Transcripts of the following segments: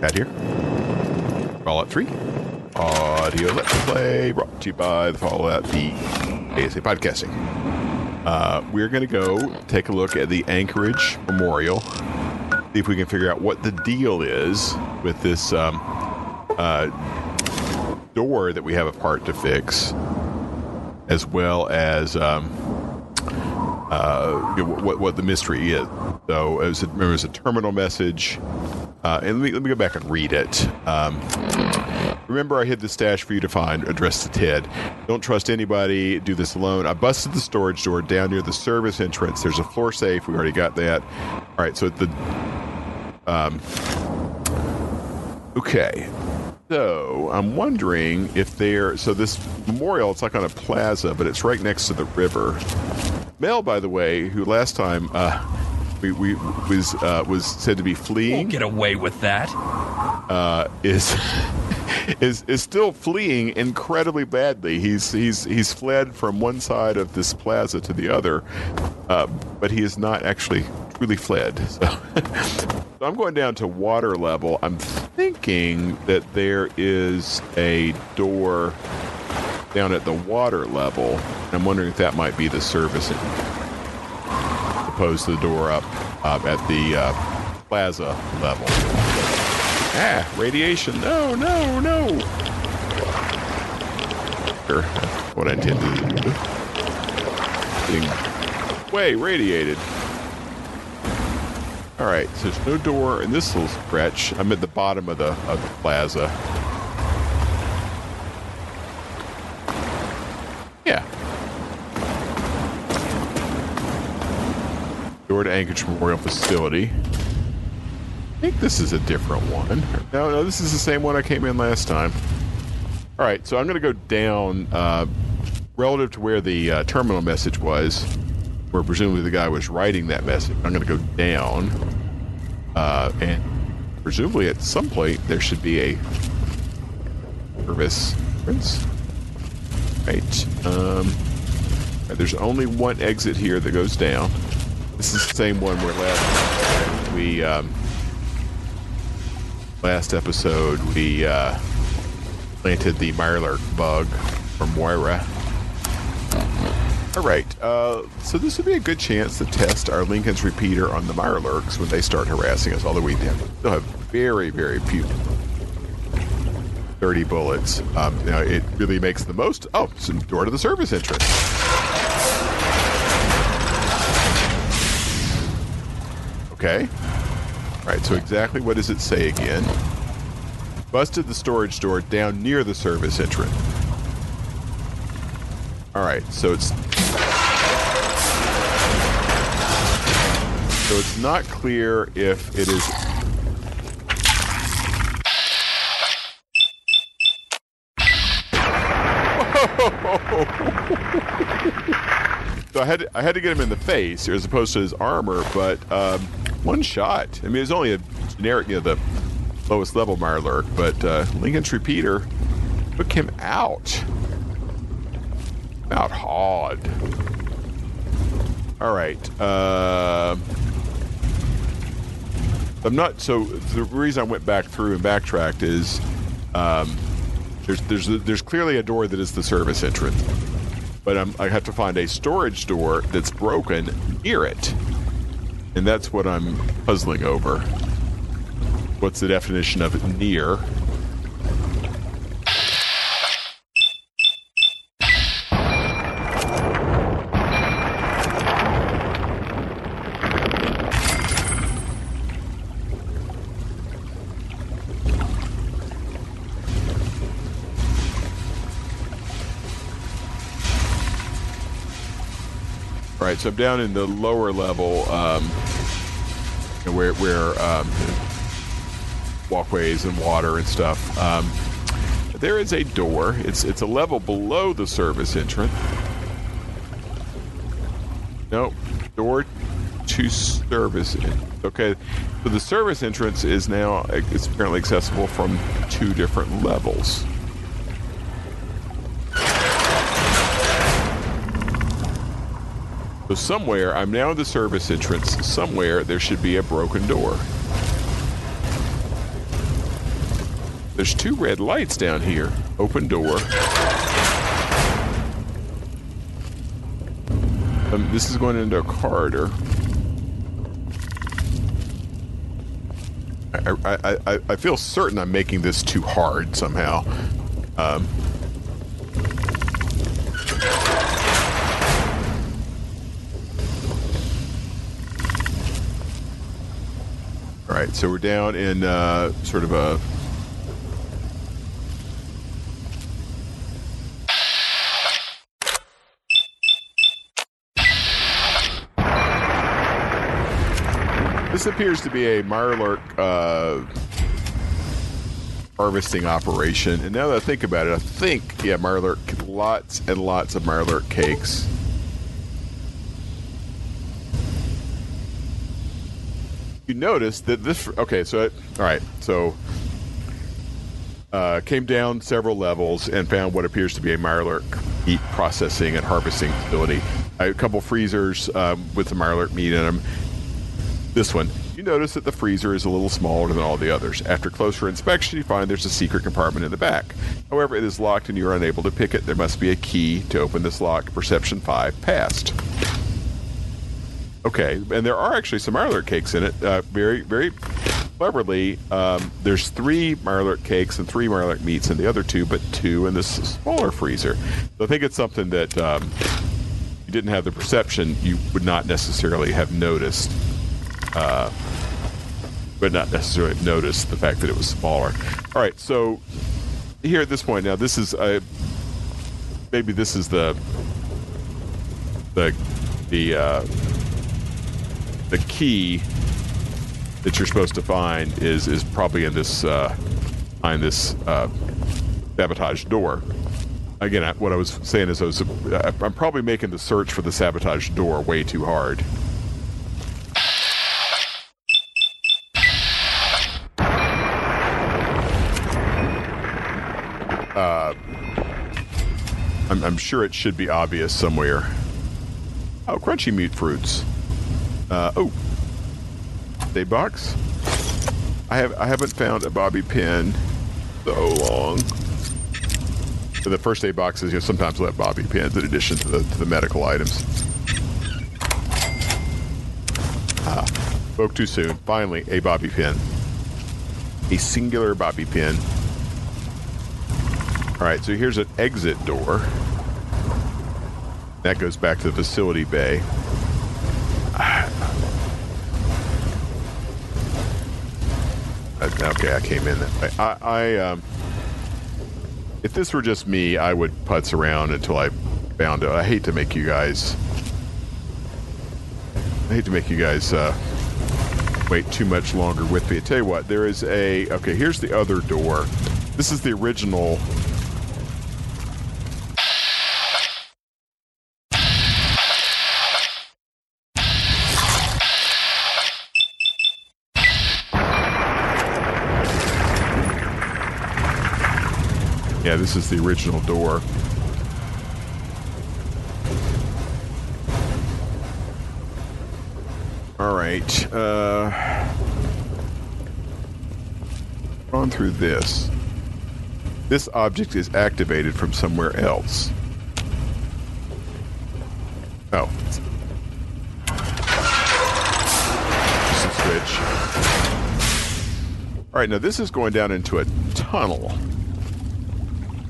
Pat here. Fallout 3. Audio Let's Play brought to you by the Fallout the ASA Podcasting. Uh, we're going to go take a look at the Anchorage Memorial, see if we can figure out what the deal is with this um, uh, door that we have a part to fix, as well as um, uh, what, what the mystery is. So it remember, it was a terminal message. Uh, and let me, let me go back and read it. Um, remember, I hid the stash for you to find, addressed to Ted. Don't trust anybody. Do this alone. I busted the storage door down near the service entrance. There's a floor safe. We already got that. All right, so the. Um, okay. So I'm wondering if there. So this memorial, it's like on a plaza, but it's right next to the river. Mel, by the way, who last time uh, we, we was uh, was said to be fleeing, Won't get away with that. uh, is is is still fleeing incredibly badly. He's he's he's fled from one side of this plaza to the other, uh, but he is not actually truly fled. So, so I'm going down to water level. I'm thinking that there is a door down at the water level. I'm wondering if that might be the service opposed to the door up uh, at the uh, plaza level. Ah, radiation. No, no, no. What I intended to. Getting way radiated. All right, so there's no door in this little stretch. I'm at the bottom of the, of the plaza. Yeah. Door to Anchorage Memorial Facility. I think this is a different one. No, no, this is the same one I came in last time. All right, so I'm going to go down uh, relative to where the uh, terminal message was, where presumably the guy was writing that message. I'm going to go down, uh, and presumably at some point there should be a service entrance. Right. Um, there's only one exit here that goes down. This is the same one where last we um, last episode we uh, planted the Mirelurk bug from Moira. All right, uh, so this would be a good chance to test our Lincoln's repeater on the Mirelurks when they start harassing us. Although we have, still have very, very few dirty bullets. Um, now it really makes the most. Oh, a door to the service entrance. Okay. All right. So exactly what does it say again? Busted the storage door down near the service entrance. All right. So it's so it's not clear if it is So I had to, I had to get him in the face as opposed to his armor, but um, one shot. I mean, it's only a generic, you know, the lowest level Mirelurk, but uh, Lincoln's repeater took him out. Out hard. All right. Uh, I'm not. So the reason I went back through and backtracked is um, there's there's there's clearly a door that is the service entrance but I'm, I have to find a storage door that's broken near it. And that's what I'm puzzling over. What's the definition of near? Right, so I'm down in the lower level, um, where where um, walkways and water and stuff. Um, there is a door. It's it's a level below the service entrance. No, door to service. Okay, so the service entrance is now it's apparently accessible from two different levels. So somewhere, I'm now in the service entrance. Somewhere there should be a broken door. There's two red lights down here. Open door. Um, this is going into a corridor. I, I, I, I feel certain I'm making this too hard somehow. Um, right, so we're down in uh, sort of a This appears to be a Mirelurk uh, harvesting operation. And now that I think about it, I think, yeah, Mirelurk, lots and lots of Mirelurk cakes. You notice that this, okay, so, all right, so uh, came down several levels and found what appears to be a Mirelurk meat processing and harvesting facility. A couple freezers um, with the Mirelurk meat in them this one, you notice that the freezer is a little smaller than all the others. After closer inspection, you find there's a secret compartment in the back. However, it is locked and you're unable to pick it. There must be a key to open this lock. Perception 5 passed. Okay, and there are actually some Mirelurk cakes in it. Uh, very, very cleverly, um, there's three Mirelurk cakes and three Mirelurk meats in the other two, but two in this smaller freezer. So I think it's something that um, you didn't have the perception, you would not necessarily have noticed uh, but not necessarily notice the fact that it was smaller. All right, so here at this point now, this is uh, maybe this is the the the uh, the key that you're supposed to find is is probably in this uh, behind this uh, sabotage door. Again, what I was saying is I was, uh, I'm probably making the search for the sabotage door way too hard. Uh, I'm, I'm, sure it should be obvious somewhere. Oh, crunchy meat fruits. Uh, oh, day box. I have I haven't found a bobby pin so long. So the first aid boxes, you sometimes let bobby pins in addition to the to the medical items. Ah, spoke too soon. Finally, a bobby pin. A singular bobby pin. All right, so here's an exit door. That goes back to the facility bay. Okay, I came in that. I, I um, if this were just me, I would putz around until I found it. I hate to make you guys. I hate to make you guys uh, wait too much longer with me. I tell you what, there is a. Okay, here's the other door. This is the original is the original door. All right. Uh, on through this. This object is activated from somewhere else. Oh. switch. All right, now this is going down into a tunnel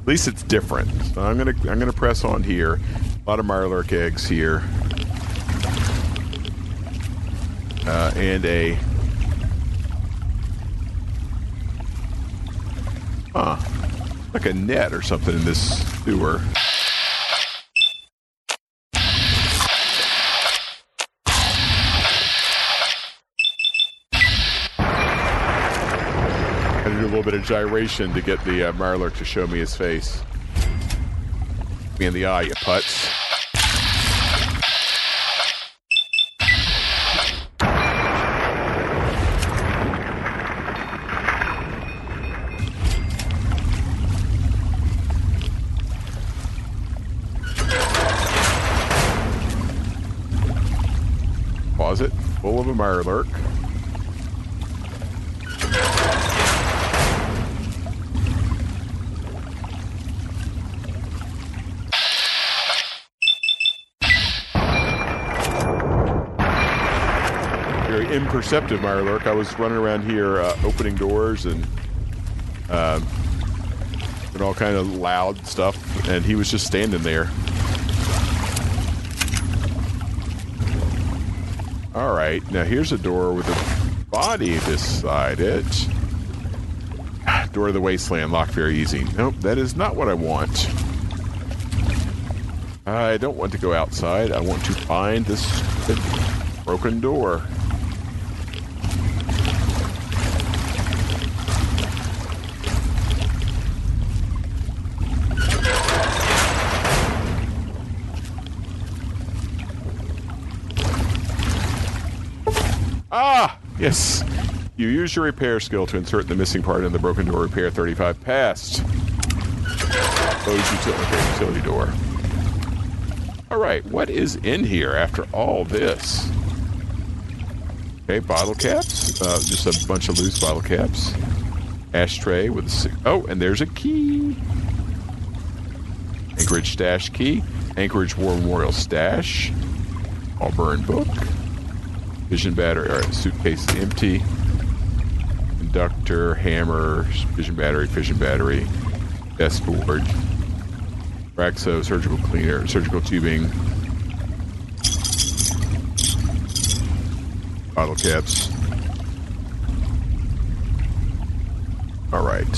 least it's different. I'm gonna I'm gonna press on here. A lot of Mirelurk eggs here. Uh, and a huh, like a net or something in this sewer. Little bit of gyration to get the uh, Mirelurk to show me his face. Me in the eye, you putz. Closet full of a Mirelurk. Imperceptive, Mirelurk. I was running around here uh, opening doors and um, and all kind of loud stuff, and he was just standing there. All right, now here's a door with a body beside it. Door of the Wasteland, locked very easy. Nope, that is not what I want. I don't want to go outside. I want to find this broken door. Ah! Yes. You use your repair skill to insert the missing part in the broken door. Repair 35 passed. Close utility, okay, utility door. All right, what is in here after all this? Okay, bottle caps. Uh, just a bunch of loose bottle caps. Ashtray with a. Oh, and there's a key. Anchorage stash key. Anchorage War Memorial stash. Auburn book. Fission battery. All right, suitcase empty. Conductor, hammer, fission battery, fission battery, desk board, Raxo, surgical cleaner, surgical tubing, bottle caps. All right.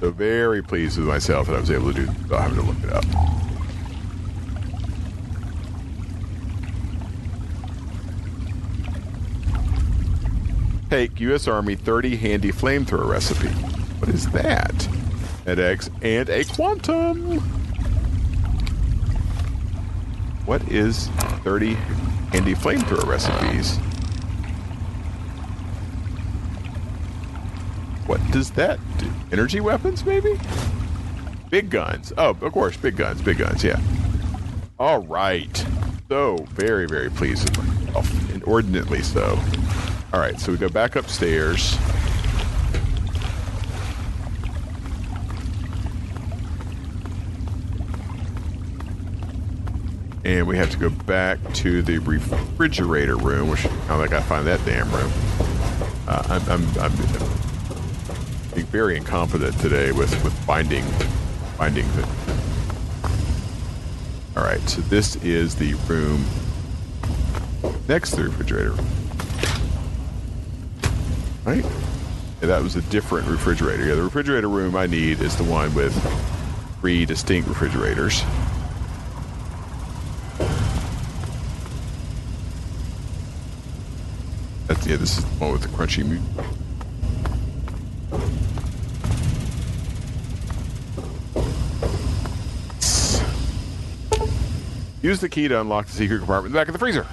So very pleased with myself that I was able to do without having to look it up. Take U.S. Army 30 handy flamethrower recipe. What is that? Med-X and a quantum. What is 30 handy flamethrower recipes? What does that do? Energy weapons, maybe? Big guns. Oh, of course, big guns, big guns, yeah. All right. So, very, very pleased with myself. Inordinately so. All right, so we go back upstairs. And we have to go back to the refrigerator room, which I gotta find that damn room. Uh, I'm, I'm, I'm being very incompetent today with, with finding finding the. All right, so this is the room next to the refrigerator right? Yeah, that was a different refrigerator. Yeah, the refrigerator room I need is the one with three distinct refrigerators. That's, yeah, this is the one with the crunchy meat. Use the key to unlock the secret compartment in the back of the freezer.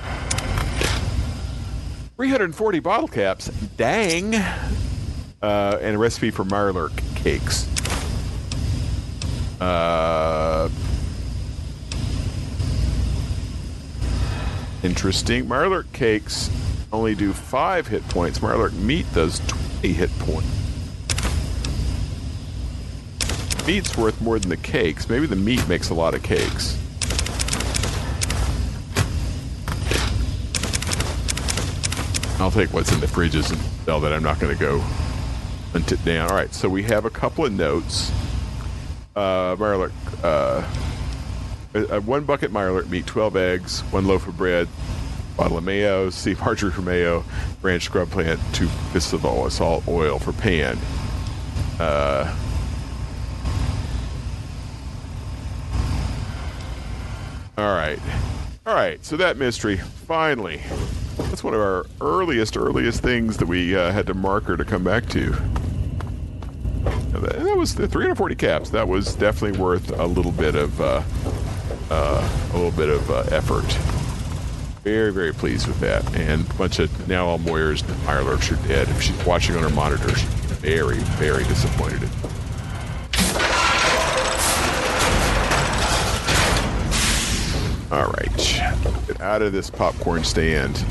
340 bottle caps. Dang. Uh, and a recipe for Mirelurk cakes. Uh, interesting. Mirelurk cakes only do five hit points. Mirelurk meat does 20 hit points. Meat's worth more than the cakes. Maybe the meat makes a lot of cakes. I'll take what's in the fridges and tell that. I'm not going to go hunt it down. All right, so we have a couple of notes. Uh, Mirelurk, uh, uh, one bucket Mirelurk meat, 12 eggs, one loaf of bread, bottle of mayo, sea margarine for mayo, branch scrub plant, two fists of salt oil for pan. Uh, all right. All right, so that mystery, finally, that's one of our earliest, earliest things that we uh, had to marker to come back to. That, that was the 340 caps. That was definitely worth a little bit of uh, uh, a little bit of uh, effort. Very, very pleased with that. And a bunch of now all Moyers and Mirelurks are dead. If she's watching on her monitor, she's very, very disappointed. All right, get out of this popcorn stand.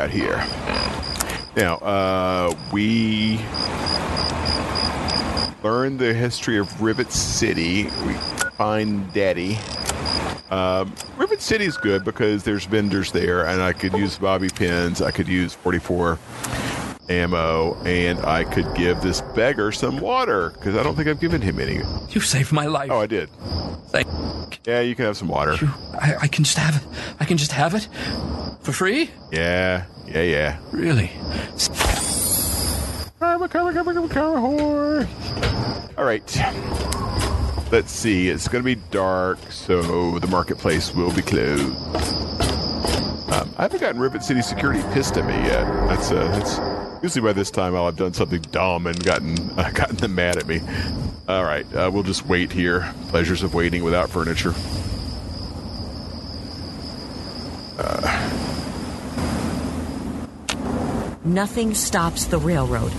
Out here. Now, uh, we learn the history of Rivet City. We find Daddy. Um, Rivet City is good because there's vendors there, and I could use bobby pins. I could use 44 ammo, and I could give this beggar some water because I don't think I've given him any. You saved my life. Oh, I did. Thank Yeah, you can have some water. you. I, I can just have it. I can just have it for free. Yeah, yeah, yeah. Really? Karma, karma, karma, karma, karma, whore. All right. Let's see. It's going to be dark, so the marketplace will be closed. Um, I haven't gotten Rivet City Security pissed at me yet. That's uh, that's usually by this time I'll have done something dumb and gotten uh, gotten them mad at me. All right, uh, we'll just wait here. Pleasures of waiting without furniture. Nothing stops the railroad.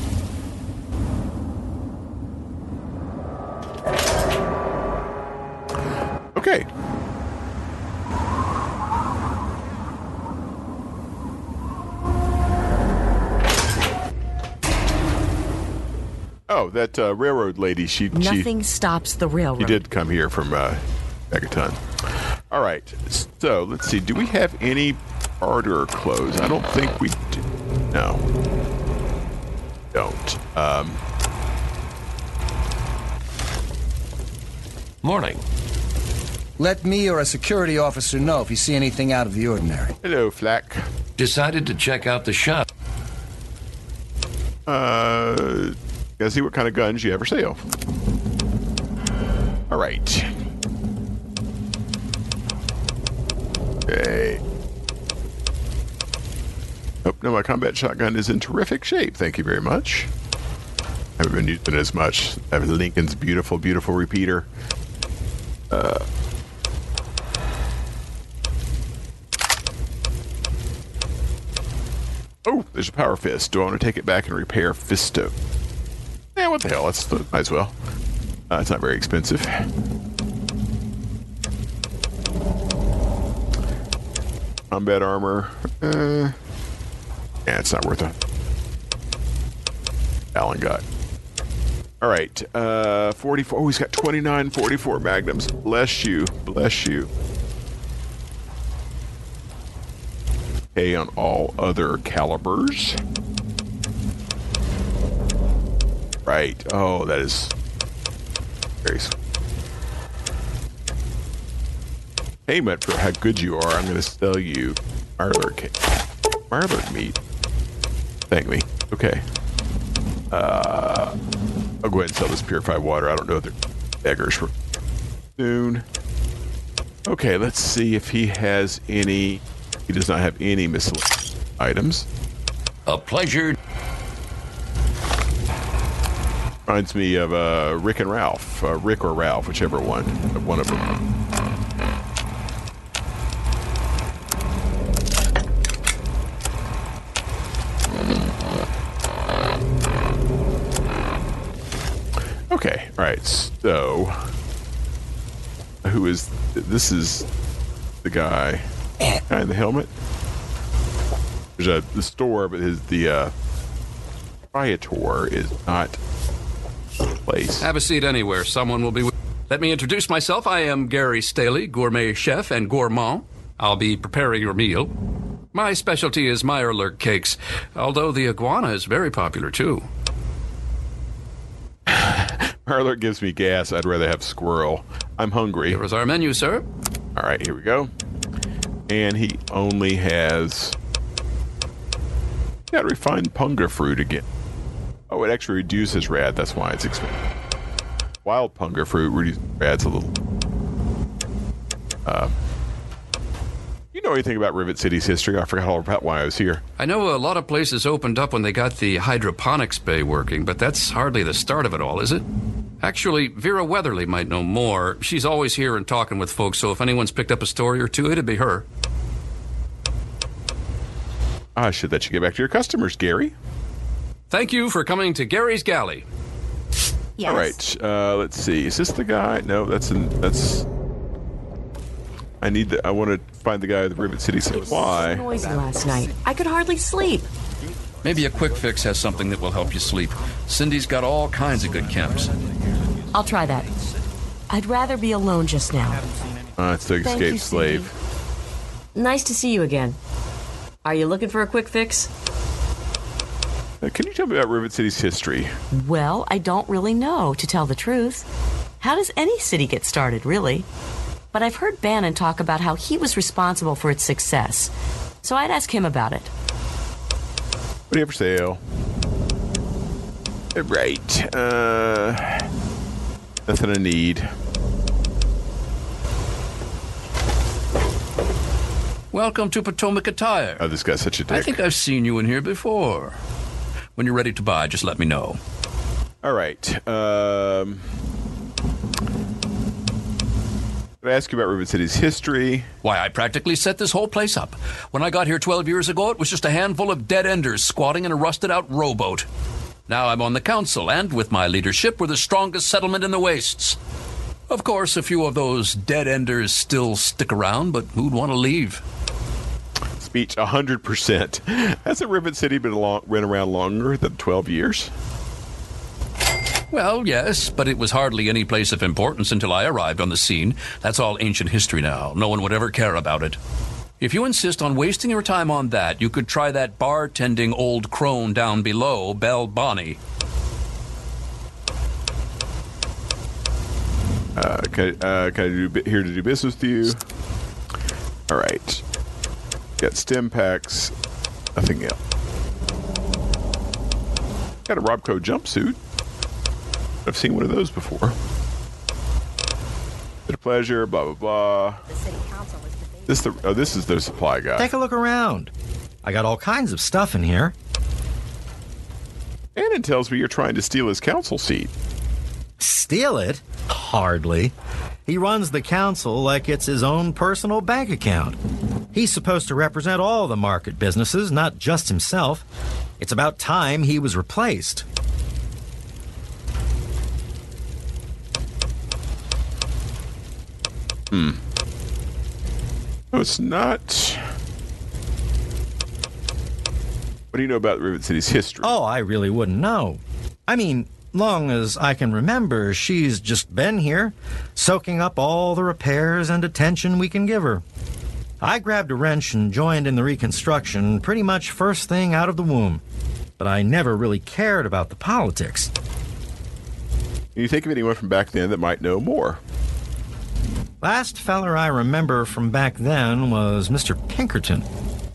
Okay. Oh, that uh, railroad lady. She she Nothing stops the railroad. she did come here from uh, Megaton. All right. So let's see. Do we have any harder clothes? I don't think we do. No. Don't. Um, Morning. Let me or a security officer know if you see anything out of the ordinary. hello, Flak. Decided to check out the shop. Uh, gotta see what kind of guns you ever sell. All right. No, my combat shotgun is in terrific shape. Thank you very much. I Haven't been using it as much. I have Lincoln's beautiful, beautiful repeater. Uh, oh, there's a power fist. Do I want to take it back and repair Fisto? Yeah, what the hell? That's might as well. Uh, it's not very expensive. Combat armor. Uh, yeah, it's not worth it. Alan got. All right, uh, 44. Oh, he's got 29, 44 magnums. Bless you, bless you. Okay, on all other calibers. Right. Oh, that is very. Payment for how good you are. I'm going to sell you Marler cake. Marler meat. Thank me. Okay. Uh, I'll go ahead and sell this purified water. I don't know if they're beggars for soon. Okay, let's see if he has any. He does not have any miscellaneous items. A pleasure. Reminds me of uh, Rick and Ralph, uh, Rick or Ralph, whichever one, one of them. Right. So, who is this? Is the guy in the helmet? There's a the store, but his the uh, proprietor is not place. Have a seat anywhere. Someone will be. With- Let me introduce myself. I am Gary Staley, gourmet chef and gourmand. I'll be preparing your meal. My specialty is Mirelurk cakes, although the iguana is very popular too. Marler gives me gas. I'd rather have squirrel. I'm hungry. Here is our menu, sir. All right, here we go. And he only has got refined punga fruit again. Oh, it actually reduces rad. That's why it's expensive. Wild punga fruit reduces rad's a little. Uh, you know anything about Rivet City's history? I forgot all about why I was here. I know a lot of places opened up when they got the hydroponics bay working, but that's hardly the start of it all, is it? Actually, Vera Weatherly might know more. She's always here and talking with folks, so if anyone's picked up a story or two, it'd be her. I should let you get back to your customers, Gary. Thank you for coming to Gary's Galley. Yes. All right. Uh, let's see. Is this the guy? No, that's an, that's. I need the. I want to find the guy with the Rivet City Supply. Noisy last night. I could hardly sleep. Maybe a quick fix has something that will help you sleep. Cindy's got all kinds of good chems. I'll try that. I'd rather be alone just now. Uh, it's the Thank you, escaped slave. Nice to see you again. Are you looking for a quick fix? Uh, can you tell me about Rivet City's history? Well, I don't really know, to tell the truth. How does any city get started, really? But I've heard Bannon talk about how he was responsible for its success. So I'd ask him about it. What do you have for sale? Right. Uh, nothing I need. Welcome to Potomac Attire. Oh, this guy's such a dick. I think I've seen you in here before. When you're ready to buy, just let me know. All right. Um, can I ask you about Rivet City's history? Why, I practically set this whole place up. When I got here 12 years ago, it was just a handful of dead enders squatting in a rusted out rowboat. Now I'm on the council, and with my leadership, we're the strongest settlement in the wastes. Of course, a few of those dead enders still stick around, but who'd want to leave? Speech 100%. Hasn't Rivet City been, long, been around longer than 12 years? Well, yes, but it was hardly any place of importance until I arrived on the scene. That's all ancient history now. No one would ever care about it. If you insist on wasting your time on that, you could try that bartending old crone down below, Belle Bonnie. Uh, can, uh, can I do, here to do business with you? All right. Got stimpaks. Nothing else. Got a Robco jumpsuit. I've seen one of those before. Bit of pleasure. Blah blah blah. This the oh this is the supply guy. Take a look around. I got all kinds of stuff in here. Bannon tells me you're trying to steal his council seat. Steal it? Hardly. He runs the council like it's his own personal bank account. He's supposed to represent all the market businesses, not just himself. It's about time he was replaced. Hmm. No, it's not. What do you know about Rivet City's history? Oh, I really wouldn't know. I mean, long as I can remember, she's just been here, soaking up all the repairs and attention we can give her. I grabbed a wrench and joined in the reconstruction pretty much first thing out of the womb. But I never really cared about the politics. Can you think of anyone from back then that might know more? Last feller I remember from back then was Mr. Pinkerton.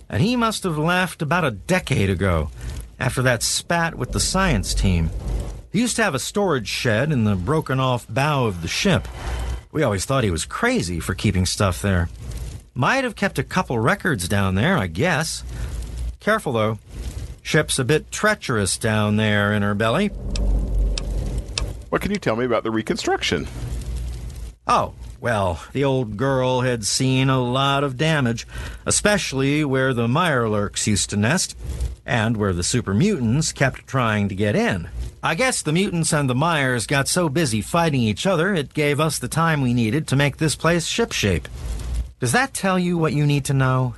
And he must have left about a decade ago, after that spat with the science team. He used to have a storage shed in the broken off bow of the ship. We always thought he was crazy for keeping stuff there. Might have kept a couple records down there, I guess. Careful though. Ship's a bit treacherous down there in her belly. What can you tell me about the reconstruction? Oh, well, the old girl had seen a lot of damage, especially where the Mirelurks used to nest, and where the super mutants kept trying to get in. I guess the mutants and the Myers got so busy fighting each other, it gave us the time we needed to make this place shipshape. Does that tell you what you need to know?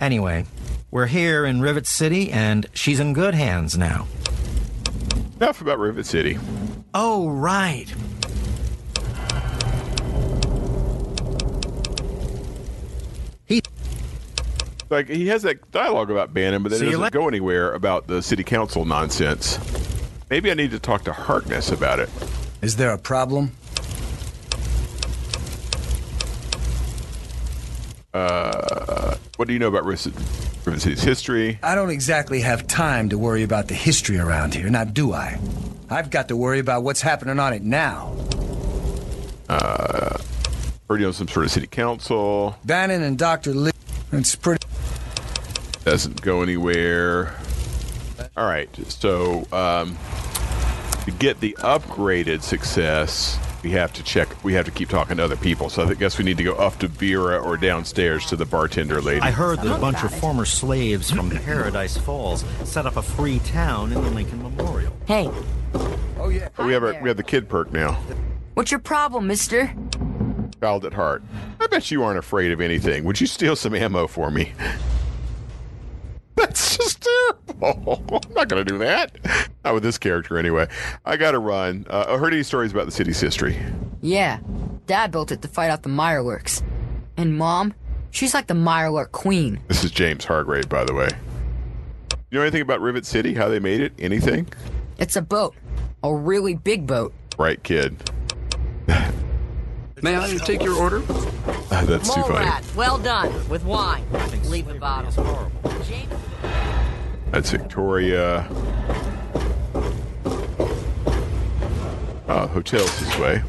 Anyway, we're here in Rivet City, and she's in good hands now. Enough about Rivet City. Oh, right. Like he has that dialogue about Bannon, but then See it doesn't go anywhere about the city council nonsense. Maybe I need to talk to Harkness about it. Is there a problem? Uh, what do you know about Rivet City's history? I don't exactly have time to worry about the history around here, now do I? I've got to worry about what's happening on it now. Uh, you know some sort of city council Bannon and Dr. Lee. It's pretty. Doesn't go anywhere. All right, so um, to get the upgraded success, we have to check. We have to keep talking to other people. So I guess we need to go up to Vera or downstairs to the bartender lady. I heard that a bunch of former slaves from Paradise Falls set up a free town in the Lincoln Memorial. Hey, Oh, yeah. Hi we have our, we have the kid perk now. What's your problem, mister? Child at heart. I bet you aren't afraid of anything. Would you steal some ammo for me? That's just terrible. I'm not going to do that. Not with this character, anyway. I got to run. Uh, I heard any stories about the city's history. Yeah, Dad built it to fight off the Mirelurks. And Mom, she's like the Mirelurk queen. This is James Hargrave, by the way. You know anything about Rivet City? How they made it? Anything? It's a boat. A really big boat. Right, kid. May I take your order? Ah, That's too Mole funny. rat, well done, with wine. Leave the bottle. That's Victoria. Uh, hotels this way.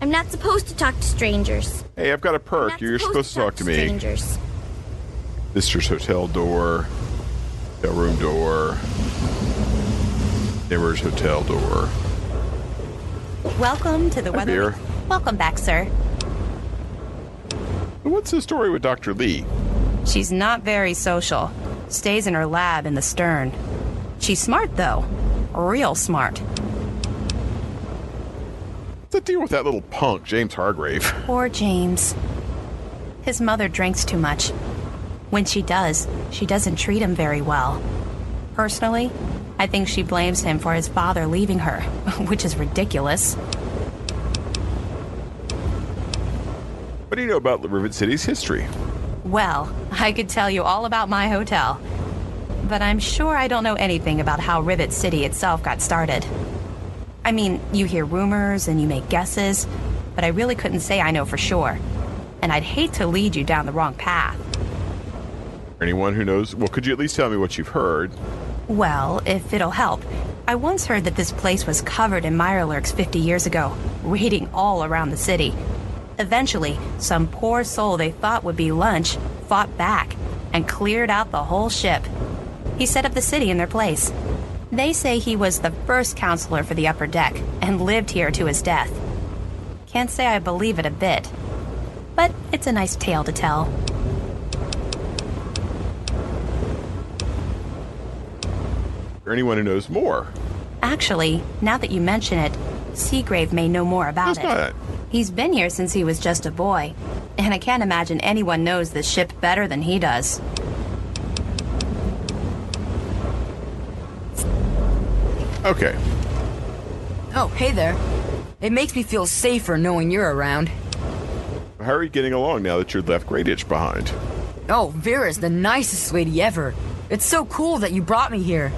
I'm not supposed to talk to strangers. Hey, I've got a I'm perk. You're supposed to talk to me. Strangers. Sister's hotel door, hotel room door, neighbor's hotel door. Welcome to the Hi, weather. Beer. Welcome back, sir. What's the story with Dr. Lee? She's not very social. Stays in her lab in the stern. She's smart, though. Real smart. What's the deal with that little punk, James Hargrave? Poor James. His mother drinks too much. When she does, she doesn't treat him very well. Personally, I think she blames him for his father leaving her, which is ridiculous. What do you know about Rivet City's history? Well, I could tell you all about my hotel. But I'm sure I don't know anything about how Rivet City itself got started. I mean, you hear rumors and you make guesses, but I really couldn't say I know for sure. And I'd hate to lead you down the wrong path. Anyone who knows? Well, could you at least tell me what you've heard? Well, if it'll help, I once heard that this place was covered in Mirelurks 50 years ago, raiding all around the city. Eventually, some poor soul they thought would be lunch fought back and cleared out the whole ship. He set up the city in their place. They say he was the first counselor for the upper deck and lived here to his death. Can't say I believe it a bit, but it's a nice tale to tell. Or anyone who knows more? Actually, now that you mention it, Seagrave may know more about That's it. not. He's been here since he was just a boy, and I can't imagine anyone knows the ship better than he does. Okay. Oh, hey there. It makes me feel safer knowing you're around. How are you getting along now that you're left Grayditch behind? Oh, Vera's the nicest lady ever. It's so cool that you brought me here.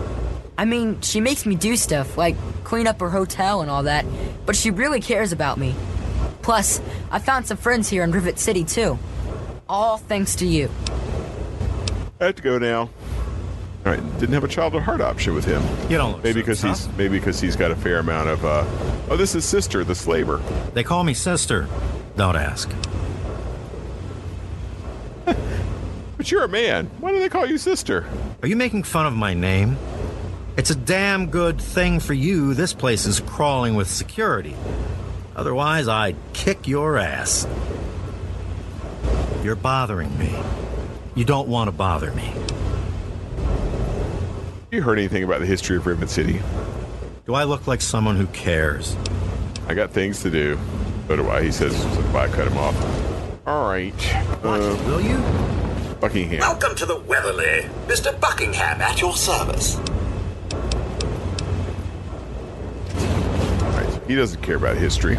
I mean, she makes me do stuff, like clean up her hotel and all that, but she really cares about me. Plus, I found some friends here in Rivet City, too. All thanks to you. I have to go now. All right, didn't have a child at heart option with him. You don't look Maybe so because he's tough. maybe because he's got a fair amount of. uh Oh, this is sister, the slaver. They call me sister. Don't ask. But you're a man. Why do they call you sister? Are you making fun of my name? It's a damn good thing for you this place is crawling with security. Otherwise, I'd kick your ass. You're bothering me. You don't want to bother me. You heard anything about the history of Rivet City? Do I look like someone who cares? I got things to do. So do I. He says, so I cut him off. All right. What, Uh, will you? Buckingham. Welcome to the Weatherly. Mr. Buckingham at your service. All right. He doesn't care about history.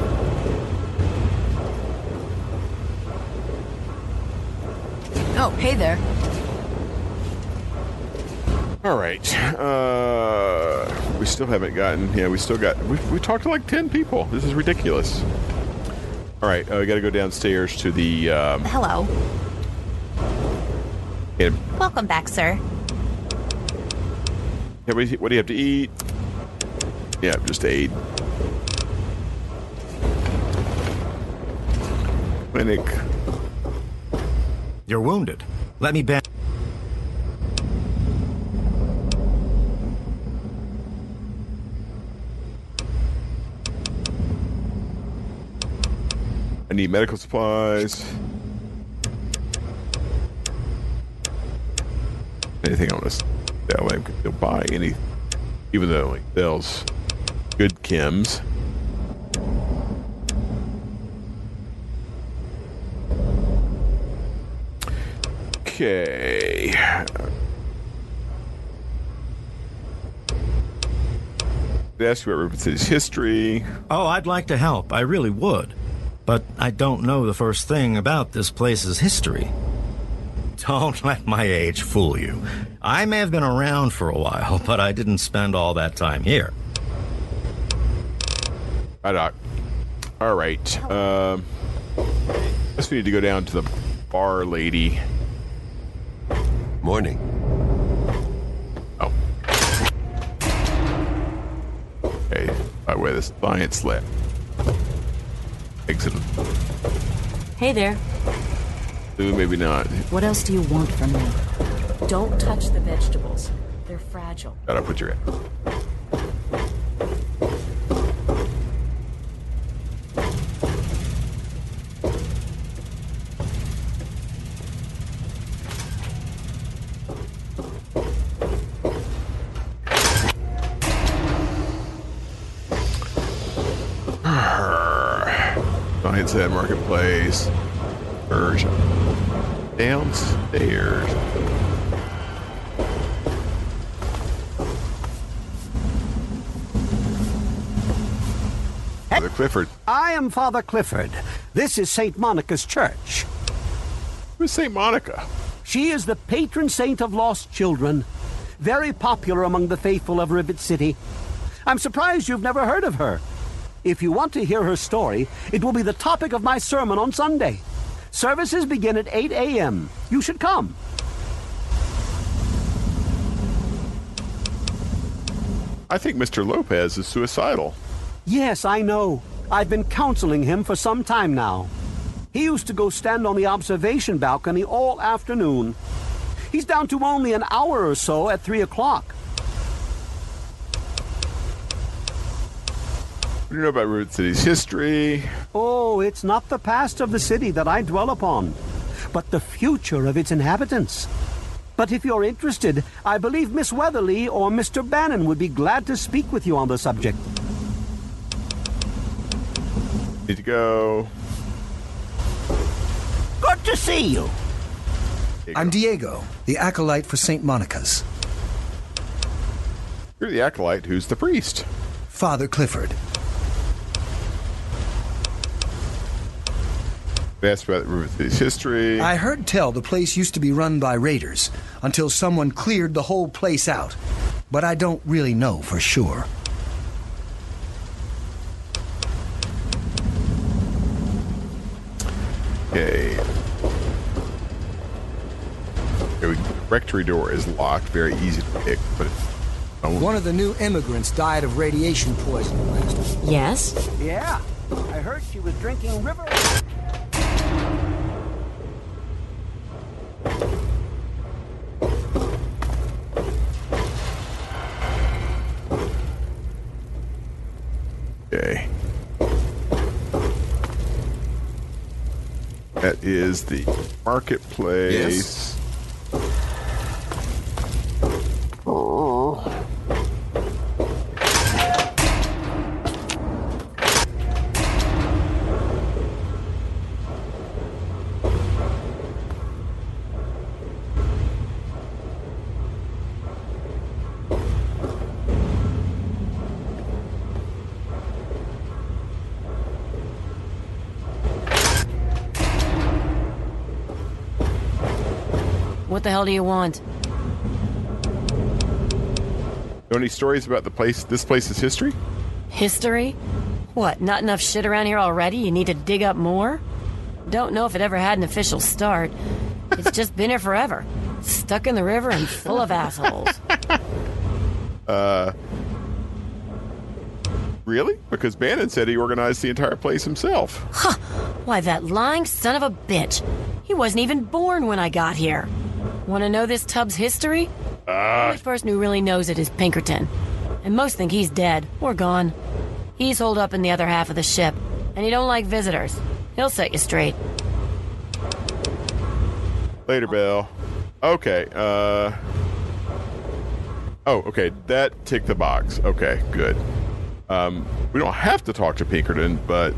Oh, hey there. All right. Uh, we still haven't gotten. Yeah, we still got. We, we talked to like ten people. This is ridiculous. All right, uh, we got to go downstairs to the. Um, Hello. yeah, Welcome back, sir. what do you- what do you have to eat? Yeah, just aid. Clinic. You're wounded. Let me bend. I need medical supplies. Anything I want to sell, I can buy any, even though it sells good chems. Okay. You about Rivet City's history. Oh, I'd like to help. I really would. But I don't know the first thing about this place's history. Don't let my age fool you. I may have been around for a while, but I didn't spend all that time here. Hi, Doc. All right. Um, guess we need to go down to the bar lady. Morning. Oh. Okay. By the this science lab. Exit. Hey there. Ooh, maybe not. What else do you want from me? Don't touch the vegetables. They're fragile. Gotta put your. Science Father Clifford. This is St. Monica's Church. Who's St. Monica? She is the patron saint of lost children. Very popular among the faithful of Rivet City. I'm surprised you've never heard of her. If you want to hear her story, it will be the topic of my sermon on Sunday. Services begin at 8 a.m. You should come. I think Mr. Lopez is suicidal. Yes, I know. I've been counseling him for some time now. He used to go stand on the observation balcony all afternoon. He's down to only an hour or so at 3 o'clock. What do you know about Rivet City's history? Oh, it's not the past of the city that I dwell upon, but the future of its inhabitants. But if you're interested, I believe Miss Weatherly or Mr. Bannon would be glad to speak with you on the subject. Need to go. Good to see you. I'm Diego, the acolyte for St. Monica's. You're the acolyte who's the priest. Father Clifford. They asked about Rivet history. I heard tell the place used to be run by raiders until someone cleared the whole place out. But I don't really know for sure. Okay. Okay, we- rectory door is locked. Very easy to pick, but it's One of the new immigrants died of radiation poisoning last week. Yes? Yeah, I heard she was drinking river. That is the marketplace. What hell do you want? Know any stories about the place? This place's history? History? What, not enough shit around here already? You need to dig up more? Don't know if it ever had an official start. It's just been here forever. Stuck in the river and full of assholes. Uh, really? Because Bannon said he organized the entire place himself. Huh. Why, that lying son of a bitch. He wasn't even born when I got here. Want to know this tub's history? The only person who really knows it is Pinkerton. And most think he's dead or gone. He's holed up in the other half of the ship, and he don't like visitors. He'll set you straight. Later, Bill. Okay. Uh. Oh, okay. That ticked the box. Okay, good. Um, we don't have to talk to Pinkerton, but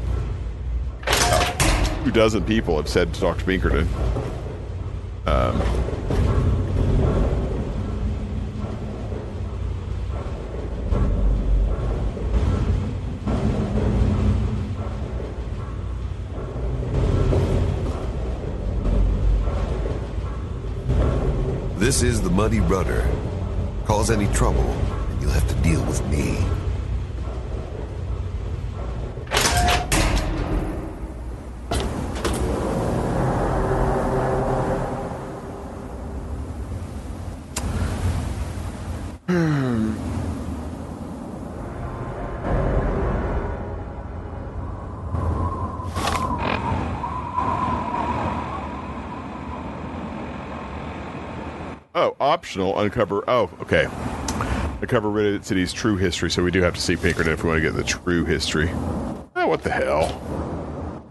uh, two dozen people have said to talk to Pinkerton. Um, This is the Muddy Rudder. Cause any trouble, you'll have to deal with me. Optional uncover. Oh, okay. Uncover Rivet City's true history. So we do have to see Pinkerton if we want to get the true history. Oh, what the hell?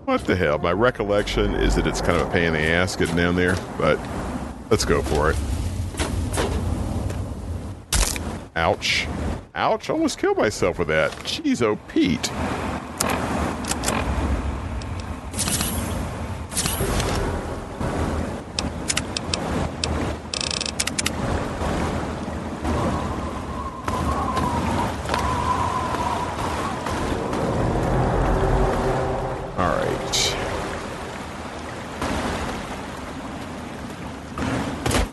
What the hell? My recollection is that it's kind of a pain in the ass getting down there, but let's go for it. Ouch. Ouch. Almost killed myself with that. Jeez, oh, Pete. All right.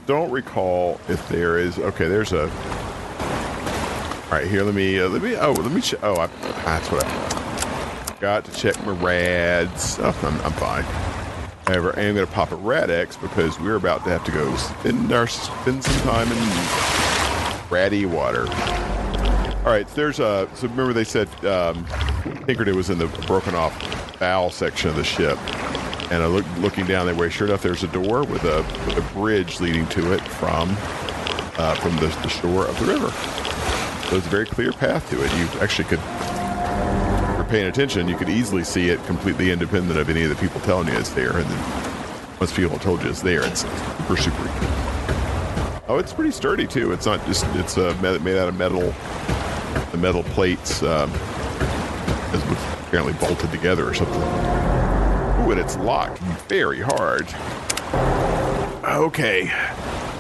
Don't recall if there is. Okay, there's a. All right, here. Let me. Uh, let me. Oh, let me. Ch- oh, I, that's what I got to check my rads. Oh, I'm, I'm fine. However, I am going to pop a Rad-X because we're about to have to go spend our spend some time in ratty water. All right, there's a. So remember they said um, Pinkerton was in the broken off bow section of the ship, and I look looking down that way. Sure enough, there's a door with a with a bridge leading to it from uh, from the, the shore of the river. So it's a very clear path to it. You actually could, if you're paying attention, you could easily see it completely independent of any of the people telling you it's there. And then once people told you it's there, it's super super. Oh, it's pretty sturdy too. It's not just it's uh, made out of metal. The metal plates um, apparently bolted together or something. And it's locked very hard. Okay,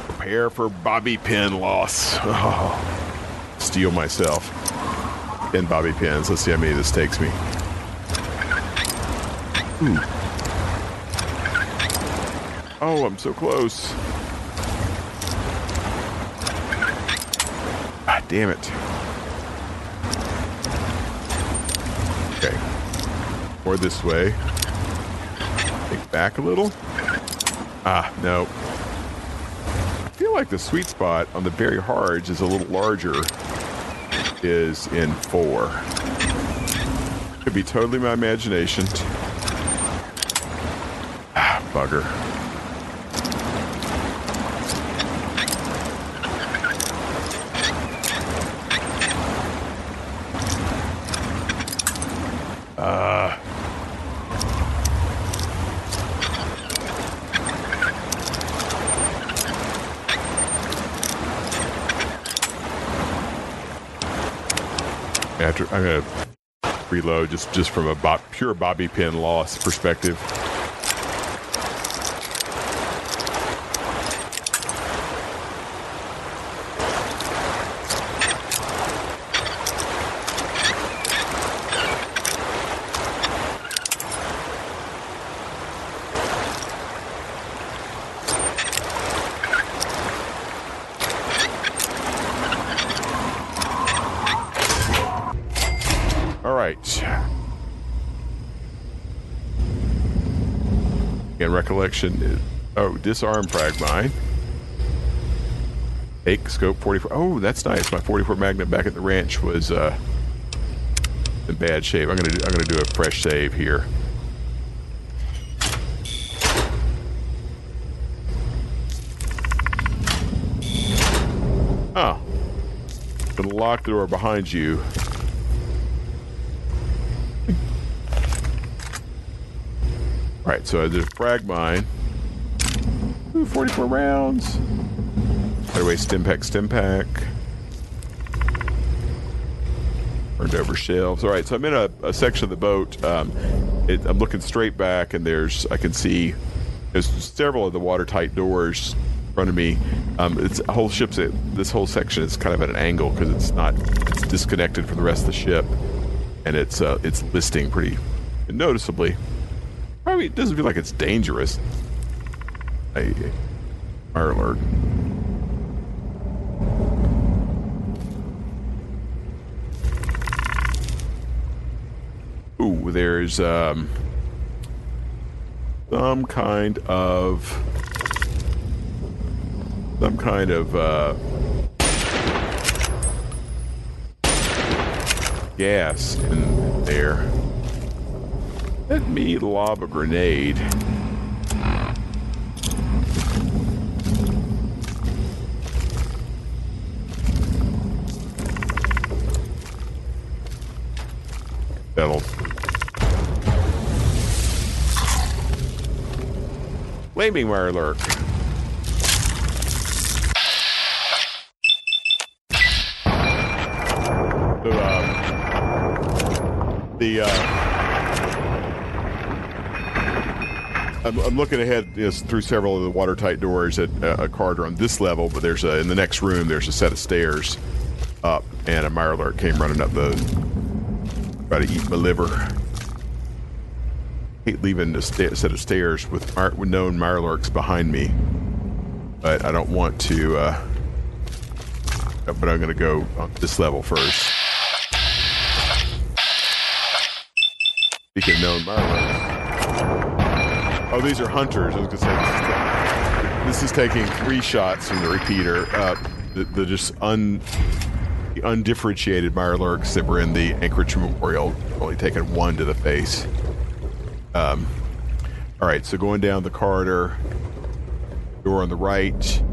prepare for bobby pin loss. Oh, steal myself. Ten bobby pins. Let's see how many this takes me. Ooh. Oh, I'm so close. Ah, damn it. Okay. More this way. Back a little. Ah, no. I feel like the sweet spot on the very hards is a little larger. Is in four. Could be totally my imagination. Ah, bugger. Uh, after I'm gonna reload just just from a bo- pure bobby pin loss perspective. All right. Is oh, disarm frag mine. Take scope 44. Oh, that's nice. My 44 Magnum back at the ranch was uh, in bad shape. I'm gonna do, I'm gonna do a fresh save here. Oh, gonna lock the door behind you. Right, so there's frag mine. Ooh, 44 rounds. By the way, stimpak, stim pack. Burned over shelves. All right, so I'm in a, a section of the boat. Um, it, I'm looking straight back, and there's I can see there's several of the watertight doors in front of me. Um, it's a whole ship's this whole section is kind of at an angle because it's not it's disconnected from the rest of the ship, and it's uh, it's listing pretty noticeably. Probably it doesn't feel like it's dangerous. Hey, fire alert. Ooh, there's um, some kind of some kind of uh, gas in there. Let me lob a grenade. That'll Flaming Mirelurk. The, uh, the, uh, I'm, I'm looking ahead you know, through several of the watertight doors at uh, a corridor on this level, but there's a, in the next room, there's a set of stairs up, and a Mirelurk came running up the, try to eat my liver hate leaving a sta- set of stairs with, Mar- with known Mirelurks behind me, but I don't want to. Uh, but I'm going to go on this level first. Speaking of known Mirelurks. Oh, these are hunters. I was to say this is taking three shots from the repeater. Uh, the, the just un undifferentiated Mirelurks that were in the Anchorage Memorial only taking one to the face. Um, all right, so going down the corridor, door on the right,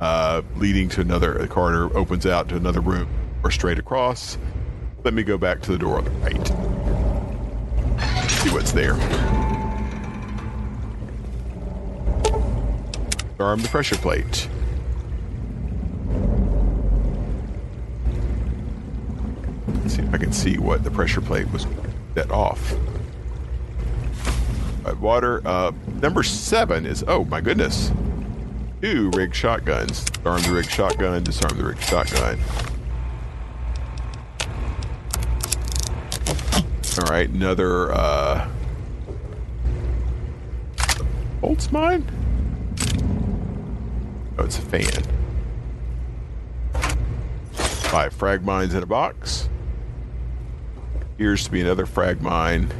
uh, leading to another the corridor opens out to another room or straight across. Let me go back to the door on the right. See what's there. Arm the pressure plate. Let's see if I can see what the pressure plate was set off. Water. Uh, number seven is oh my goodness, two rig shotguns. Arm the rig shotgun. Disarm the rig shotgun. All right, another uh, bolts mine. Oh, it's a fan. Five frag mines in a box. Appears to be another frag mine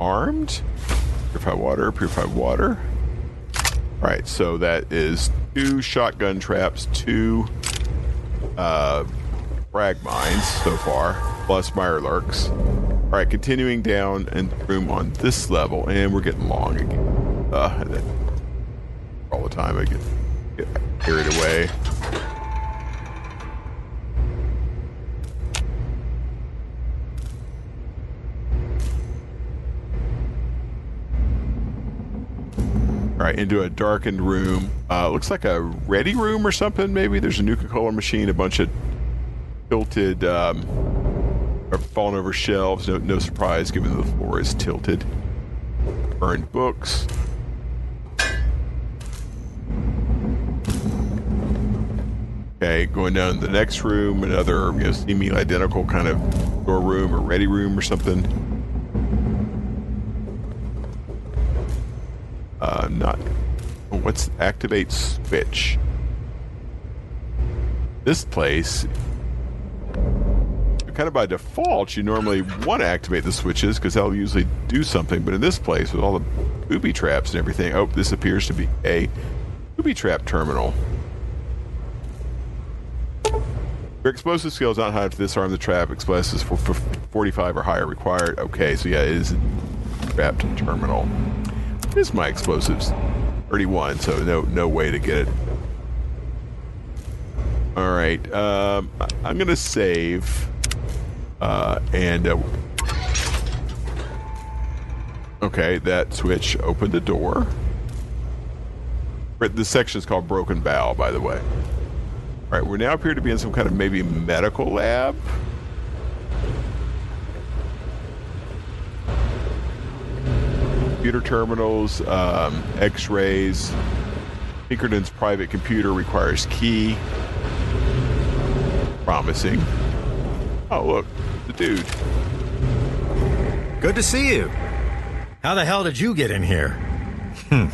armed. Purify water, purify water. All right, so that is two shotgun traps, two uh, frag mines so far, plus Mirelurks. All right, continuing down and room on this level, and we're getting long again. Uh, the time I get, get carried away. All right, into a darkened room. Uh, looks like a ready room or something. Maybe there's a Nuka Cola machine, a bunch of tilted, um, or fallen over shelves. No, no surprise, given the floor is tilted. Burned books. Okay, going down the next room, another you know, seemingly identical kind of door room or ready room or something. Uh, not. What's activate switch? This place, kind of by default, you normally want to activate the switches because they'll usually do something. But in this place, with all the booby traps and everything, oh, this appears to be a booby trap terminal. Your explosive skills not high enough to disarm the trap. Explosives for, for 45 or higher required. Okay, so yeah, it is trapped terminal. Is my explosives? 31, so no no way to get it. All right, um, I'm gonna save, uh, and uh, okay, that switch opened the door. This section is called Broken Bow, by the way. All right, we now appear to be in some kind of maybe medical lab. computer terminals, um, X-rays. Pinkerton's private computer requires key. Promising. Oh look, the dude. Good to see you. How the hell did you get in here? Hmm.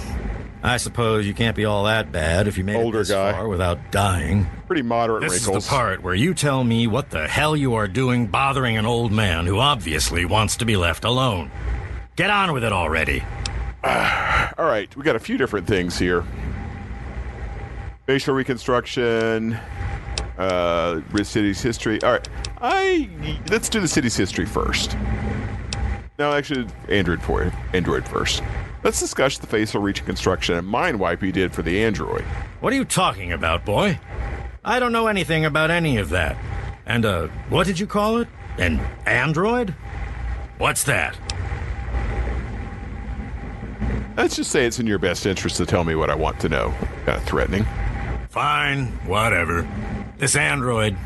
I suppose you can't be all that bad if you made Older it this guy. far without dying. Pretty moderate This wrinkles. is the part where you tell me what the hell you are doing bothering an old man who obviously wants to be left alone. Get on with it already. All right, we got a few different things here. Facial reconstruction, uh, city's history. All right, I let's do the city's history first. No, actually, Android for Android first. Let's discuss the facial reconstruction and mind wipe you did for the Android. What are you talking about, boy? I don't know anything about any of that. And, uh, what did you call it? An android? What's that? Let's just say it's in your best interest to tell me what I want to know. Kind of threatening. Fine, whatever. This android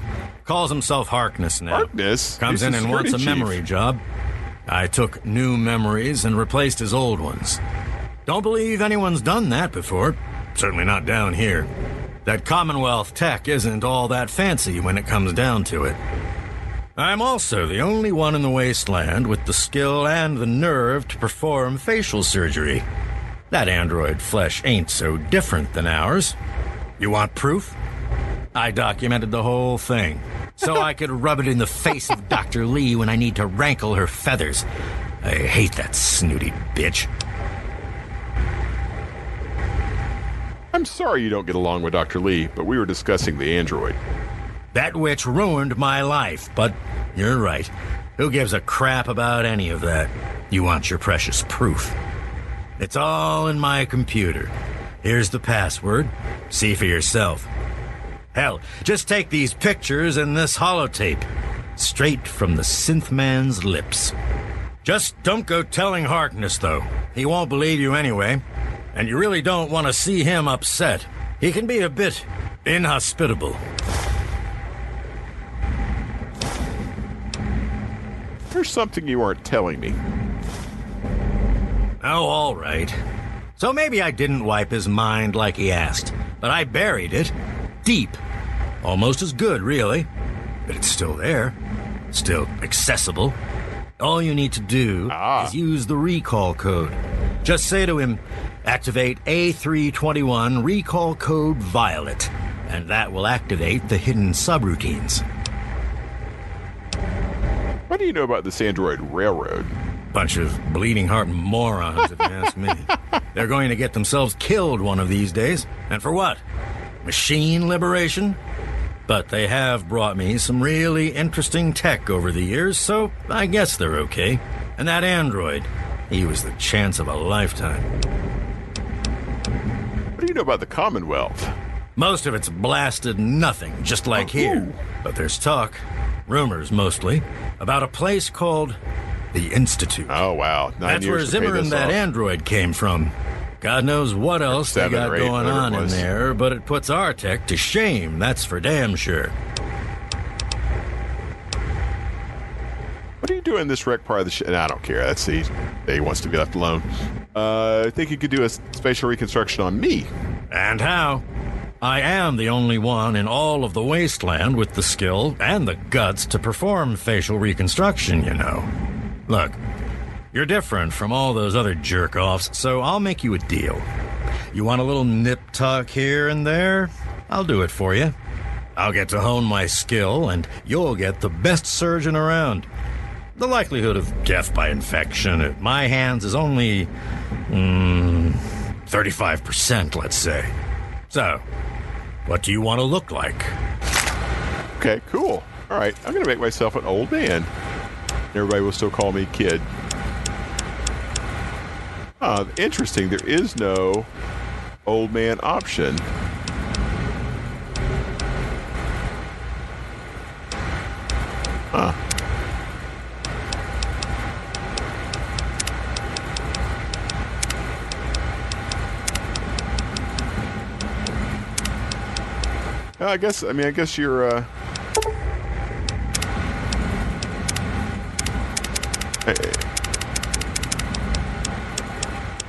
calls himself Harkness now. Harkness? Comes He's in and wants a chief. memory job. I took new memories and replaced his old ones. Don't believe anyone's done that before. Certainly not down here. That Commonwealth tech isn't all that fancy when it comes down to it. I'm also the only one in the wasteland with the skill and the nerve to perform facial surgery. That android flesh ain't so different than ours. You want proof? I documented the whole thing so I could rub it in the face of Dr. Lee when I need to rankle her feathers. I hate that snooty bitch. I'm sorry you don't get along with Dr. Lee, but we were discussing the Android. That witch ruined my life, but you're right. Who gives a crap about any of that? You want your precious proof. It's all in my computer. Here's the password. See for yourself. Hell, just take these pictures and this holotape. Straight from the synth man's lips. Just don't go telling Harkness, though. He won't believe you anyway. And you really don't want to see him upset. He can be a bit inhospitable. There's something you aren't telling me. Oh, all right. So maybe I didn't wipe his mind like he asked, but I buried it deep. Almost as good, really. But it's still there, still accessible. All you need to do ah. is use the recall code. Just say to him, activate A321 recall code Violet, and that will activate the hidden subroutines. What do you know about this Android Railroad? Bunch of bleeding heart morons, if you ask me. They're going to get themselves killed one of these days. And for what? Machine liberation? But they have brought me some really interesting tech over the years, so I guess they're okay. And that android, he was the chance of a lifetime. What do you know about the Commonwealth? Most of it's blasted nothing, just like oh, here. But there's talk, rumors mostly, about a place called the Institute. Oh, wow. Nine That's where Zimmer and that off. android came from. God knows what else they got eight, going on in there, but it puts our tech to shame, that's for damn sure. What are you doing this wreck part of the ship? I don't care. That's he. He wants to be left alone. Uh, I think you could do a spatial reconstruction on me. And how? I am the only one in all of the wasteland with the skill and the guts to perform facial reconstruction, you know. Look, you're different from all those other jerk offs, so I'll make you a deal. You want a little nip tuck here and there? I'll do it for you. I'll get to hone my skill, and you'll get the best surgeon around. The likelihood of death by infection at my hands is only. Mm, 35%, let's say. So, what do you want to look like? Okay, cool. All right, I'm going to make myself an old man. Everybody will still call me kid. Uh, interesting. There is no old man option. Huh. I guess. I mean, I guess you're. Uh,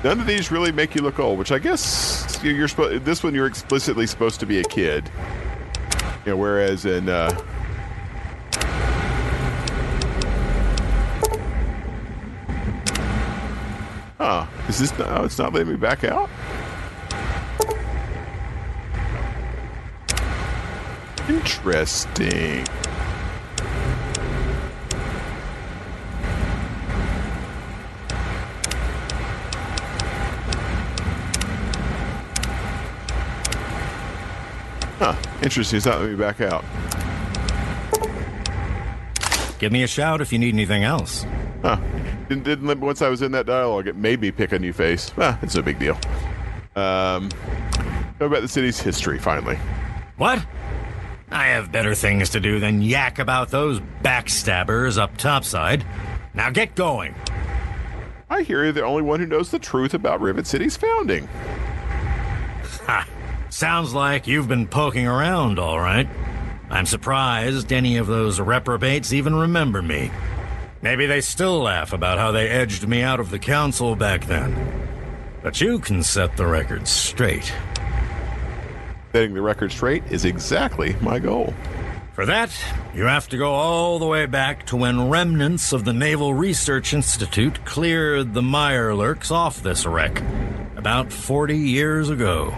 none of these really make you look old, which I guess you're, supposed. This one you're explicitly supposed to be a kid. You know, whereas in uh, huh, is this no? It's not letting me back out. Interesting. Huh. Interesting. It's not letting me back out. Give me a shout if you need anything else. Huh. Didn't, didn't once I was in that dialogue, it made me pick a new face. Ah, it's no big deal. Um, how about the city's history, finally? What? I have better things to do than yak about those backstabbers up topside. Now get going. I hear you're the only one who knows the truth about Rivet City's founding. Ha! Sounds like you've been poking around, all right. I'm surprised any of those reprobates even remember me. Maybe they still laugh about how they edged me out of the council back then. But you can set the record straight. Setting the record straight is exactly my goal. For that, you have to go all the way back to when remnants of the Naval Research Institute cleared the Mirelurks off this wreck about 40 years ago.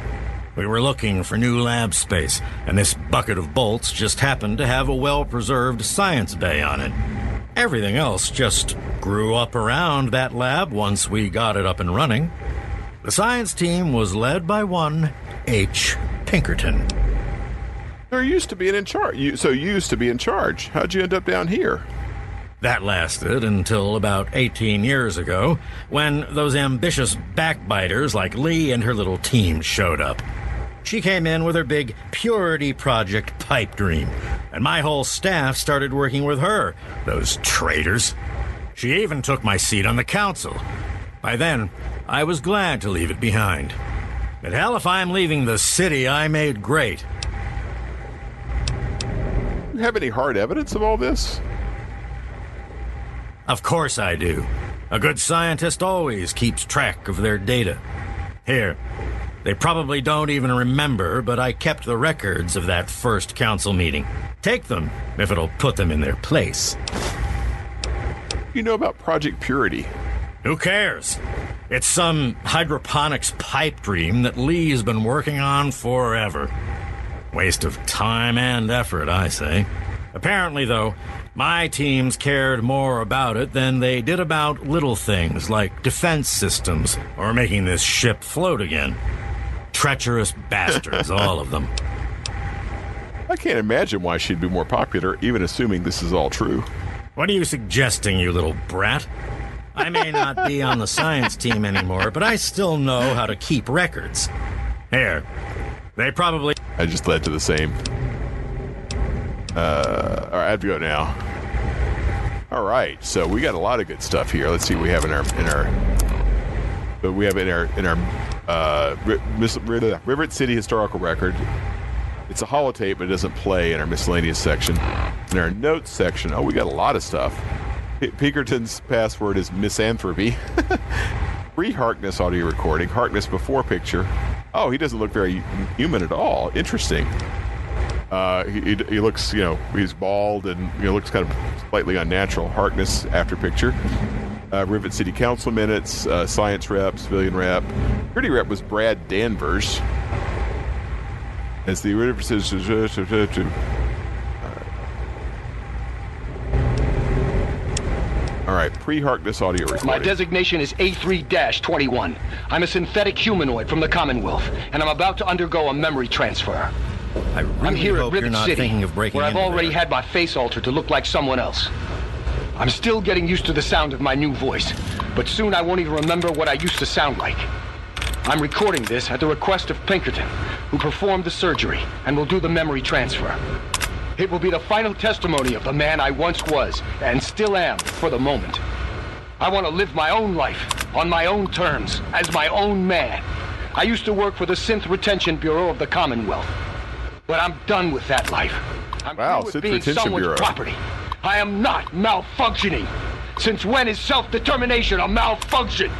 We were looking for new lab space, and this bucket of bolts just happened to have a well preserved science bay on it. Everything else just grew up around that lab once we got it up and running. The science team was led by one H. Pinkerton. There used to be an in charge. You, so you used to be in charge. How'd you end up down here? That lasted until about 18 years ago, when those ambitious backbiters like Lee and her little team showed up. She came in with her big Purity Project pipe dream, and my whole staff started working with her, those traitors. She even took my seat on the council. By then, I was glad to leave it behind. But hell, if I'm leaving the city I made great, You have any hard evidence of all this? Of course I do. A good scientist always keeps track of their data. Here, they probably don't even remember, but I kept the records of that first council meeting. Take them if it'll put them in their place. You know about Project Purity? Who cares? It's some hydroponics pipe dream that Lee's been working on forever. Waste of time and effort, I say. Apparently, though, my teams cared more about it than they did about little things like defense systems or making this ship float again. Treacherous bastards, all of them. I can't imagine why she'd be more popular, even assuming this is all true. What are you suggesting, you little brat? I may not be on the science team anymore, but I still know how to keep records. Here, they probably. I just led to the same. Uh, all right, I have to go now. All right, so we got a lot of good stuff here. Let's see what we have in our in our. But we have in our in our uh, Ri- Mis- City historical record. It's a holotape, but it doesn't play in our miscellaneous section. In our notes section, oh, we got a lot of stuff. Pinkerton's password is misanthropy. Free Harkness audio recording. Harkness before picture. Oh, he doesn't look very human at all. Interesting. Uh, he, he, he looks, you know, he's bald and know, looks kind of slightly unnatural. Harkness after picture. Uh, Rivet City Council minutes. Uh, science rep, civilian rep. Security rep was Brad Danvers. As the Rivet City. All right, pre-Harkness audio recording. My designation is A3-21. I'm a synthetic humanoid from the Commonwealth, and I'm about to undergo a memory transfer. I really I'm here hope at Rivet you're not City, thinking of breaking where I've already there. had my face altered to look like someone else. I'm still getting used to the sound of my new voice, but soon I won't even remember what I used to sound like. I'm recording this at the request of Pinkerton, who performed the surgery and will do the memory transfer. It will be the final testimony of the man I once was and still am for the moment. I want to live my own life on my own terms as my own man. I used to work for the Synth Retention Bureau of the Commonwealth, but I'm done with that life. I'm Wow, with Synth being Retention someone's Bureau. property. I am not malfunctioning. Since when is self-determination a malfunction?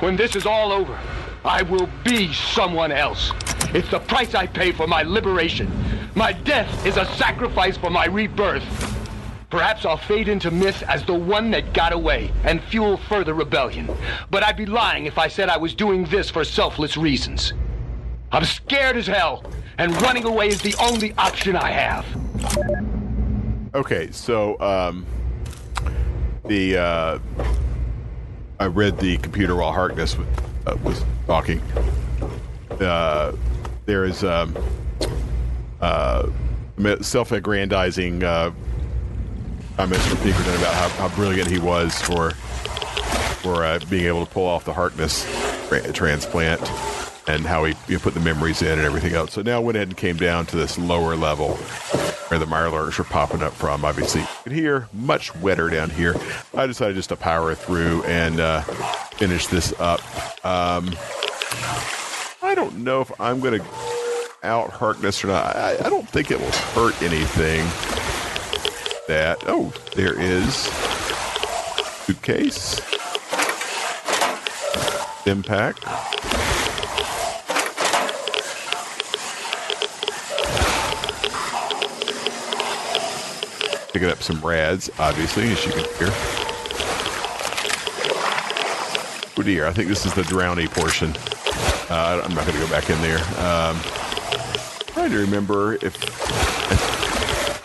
When this is all over, I will be someone else. It's the price I pay for my liberation. My death is a sacrifice for my rebirth. Perhaps I'll fade into myth as the one that got away and fuel further rebellion. But I'd be lying if I said I was doing this for selfless reasons. I'm scared as hell, and running away is the only option I have. Okay, so um, the uh, I read the computer while Harkness was, uh, was talking. Uh, there is um, uh, self-aggrandizing uh, comments from Pinkerton about how, how brilliant he was for for uh, being able to pull off the Harkness tra- transplant and how he you know, put the memories in and everything else. So now went ahead and came down to this lower level where the Mirelurks were popping up from. Obviously, you can hear much wetter down here. I decided just to power through and uh, finish this up. Um, I don't know if I'm going to out Harkness or not. I, I don't think it will hurt anything. That oh, there is suitcase impact. Picking up some rads, obviously, as you can hear. Oh dear, I think this is the drowny portion. Uh, I'm not going to go back in there. Um, trying to remember if I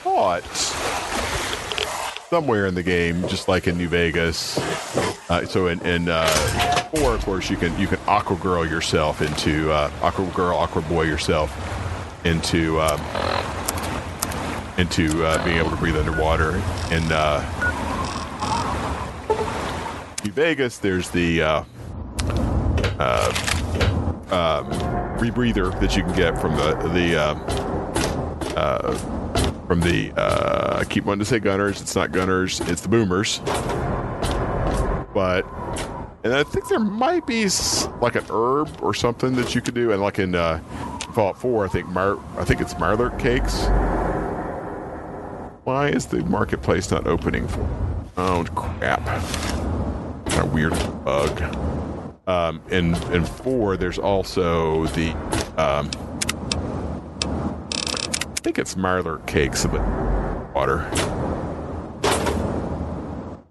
thought somewhere in the game, just like in New Vegas. Uh, so in, in uh, four, of course, you can you can aqua girl yourself into uh, aqua girl, aqua boy yourself into um, into uh, being able to breathe underwater. In uh, New Vegas, there's the uh, uh, um, rebreather that you can get from the the um, uh, from the uh, I keep wanting to say gunners. It's not gunners. It's the boomers. But and I think there might be like an herb or something that you could do. And like in uh, Fallout Four, I think Mar- I think it's Marlert cakes. Why is the marketplace not opening for? Oh crap! Of weird bug. Um, in in four, there's also the um, I think it's Marler cakes, but water.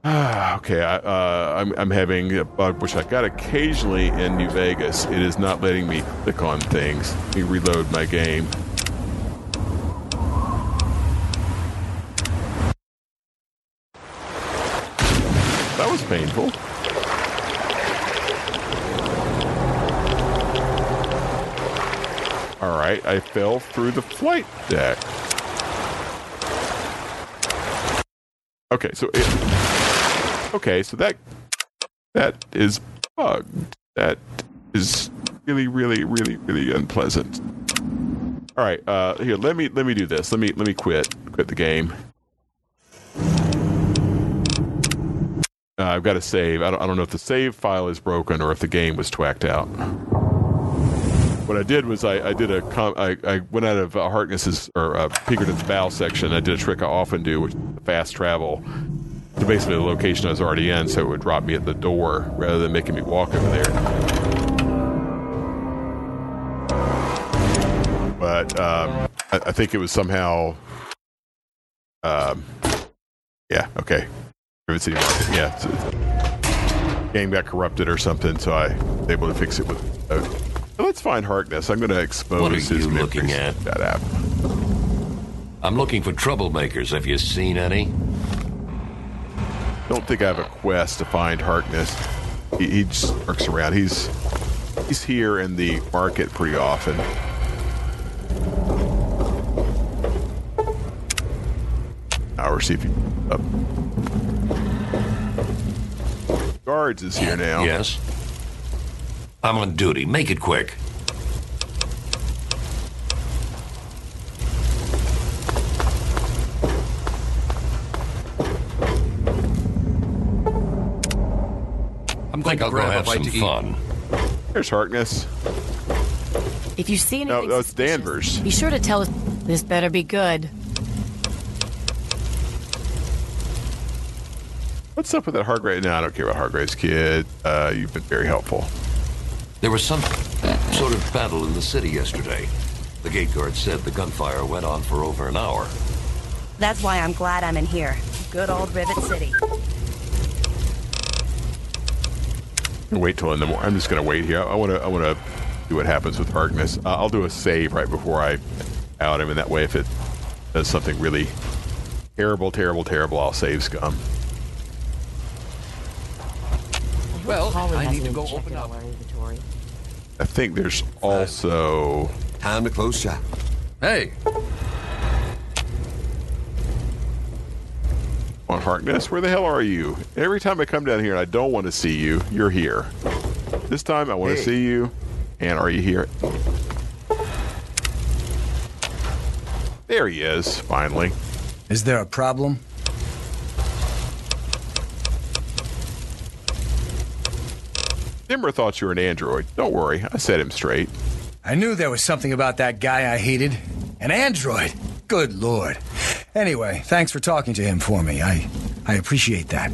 Ah, okay, I, uh, I'm, I'm having a bug which I got occasionally in New Vegas. It is not letting me click on things. Let me reload my game. That was painful. All right, I fell through the flight deck. Okay, so it, okay, so that that is bugged. That is really, really, really, really unpleasant. All right, uh, here let me let me do this. Let me let me quit quit the game. Uh, I've got to save. I don't, I don't know if the save file is broken or if the game was twacked out. What I did was I, I did a com- I, I went out of uh, Harkness's or uh, Pinkerton's bow section. I did a trick I often do, which is fast travel to basically the location I was already in, so it would drop me at the door rather than making me walk over there. But um, I, I think it was somehow, um, yeah, okay, Rivet City Market, yeah. Game got corrupted or something, so I was able to fix it with. Uh, Oh, let's find Harkness. I'm going to expose What are his you looking at? That app. I'm looking for troublemakers. Have you seen any? Don't think I have a quest to find Harkness. He, he just lurks around. He's he's here in the market pretty often. If he up. Guards is here now. Yes. I'm on duty. Make it quick. I'm Think going to I'll go grab a have bite some to eat. fun. There's Harkness. If you see anything, No, anything, that's Danvers. be sure to tell us. This better be good. What's up with that Hargrave? No, I don't care about Hargrave's kid. Uh, you've been very helpful. There was some sort of battle in the city yesterday. The gate guard said the gunfire went on for over an hour. That's why I'm glad I'm in here. Good old Rivet City. Wait till in the morning. I'm just gonna wait here. I want to. I want to see what happens with Harkness. Uh, I'll do a save right before I out him, and that way, if it does something really terrible, terrible, terrible, I'll save scum. Well, Holly I need to go open up. our inventory. I think there's also time to close shop. Hey, on Harkness. Where the hell are you? Every time I come down here and I don't want to see you, you're here. This time I want to see you, and are you here? There he is, finally. Is there a problem? Zimmer thought you were an android. Don't worry, I set him straight. I knew there was something about that guy I hated. An android. Good lord. Anyway, thanks for talking to him for me. I I appreciate that.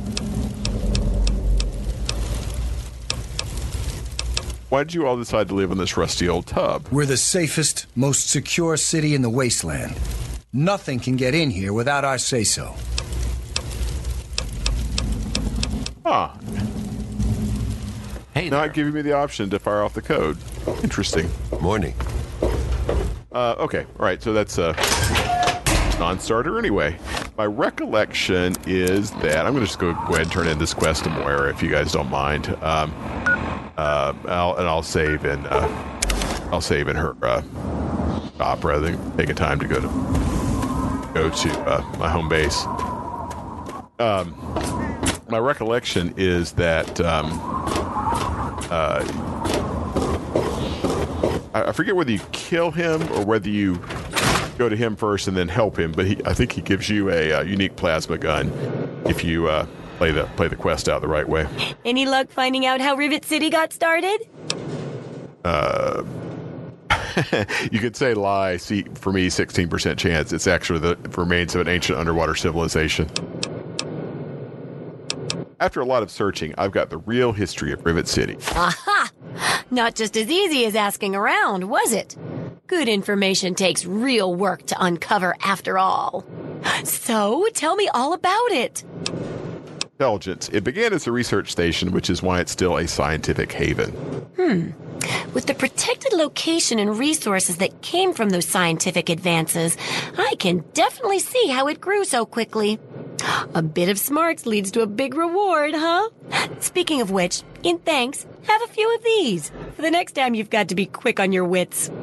Why did you all decide to live in this rusty old tub? We're the safest, most secure city in the wasteland. Nothing can get in here without our say so. Ah, Hey, not giving me the option to fire off the code. Interesting. Morning. Uh, okay, all right, so that's a non-starter anyway. My recollection is that I'm going to just go, go ahead and turn in this quest to Moira if you guys don't mind. Um, uh, I'll, and I'll save in uh, I'll save in her uh, shop rather than taking time to go to go to uh, my home base. Um, my recollection is that um, uh, I forget whether you kill him or whether you go to him first and then help him. But he, I think he gives you a, uh unique plasma gun if you uh, play the play the quest out the right way. Any luck finding out how Rivet City got started? Uh, you could say lie. See, for me, sixteen percent chance. It's actually the remains of an ancient underwater civilization. After a lot of searching, I've got the real history of Rivet City. Aha! Not just as easy as asking around, was it? Good information takes real work to uncover after all. So, tell me all about it. Intelligence. It began as a research station, which is why it's still a scientific haven. Hmm. With the protected location and resources that came from those scientific advances, I can definitely see how it grew so quickly. A bit of smarts leads to a big reward, huh? Speaking of which, in thanks, have a few of these for the next time you've got to be quick on your wits.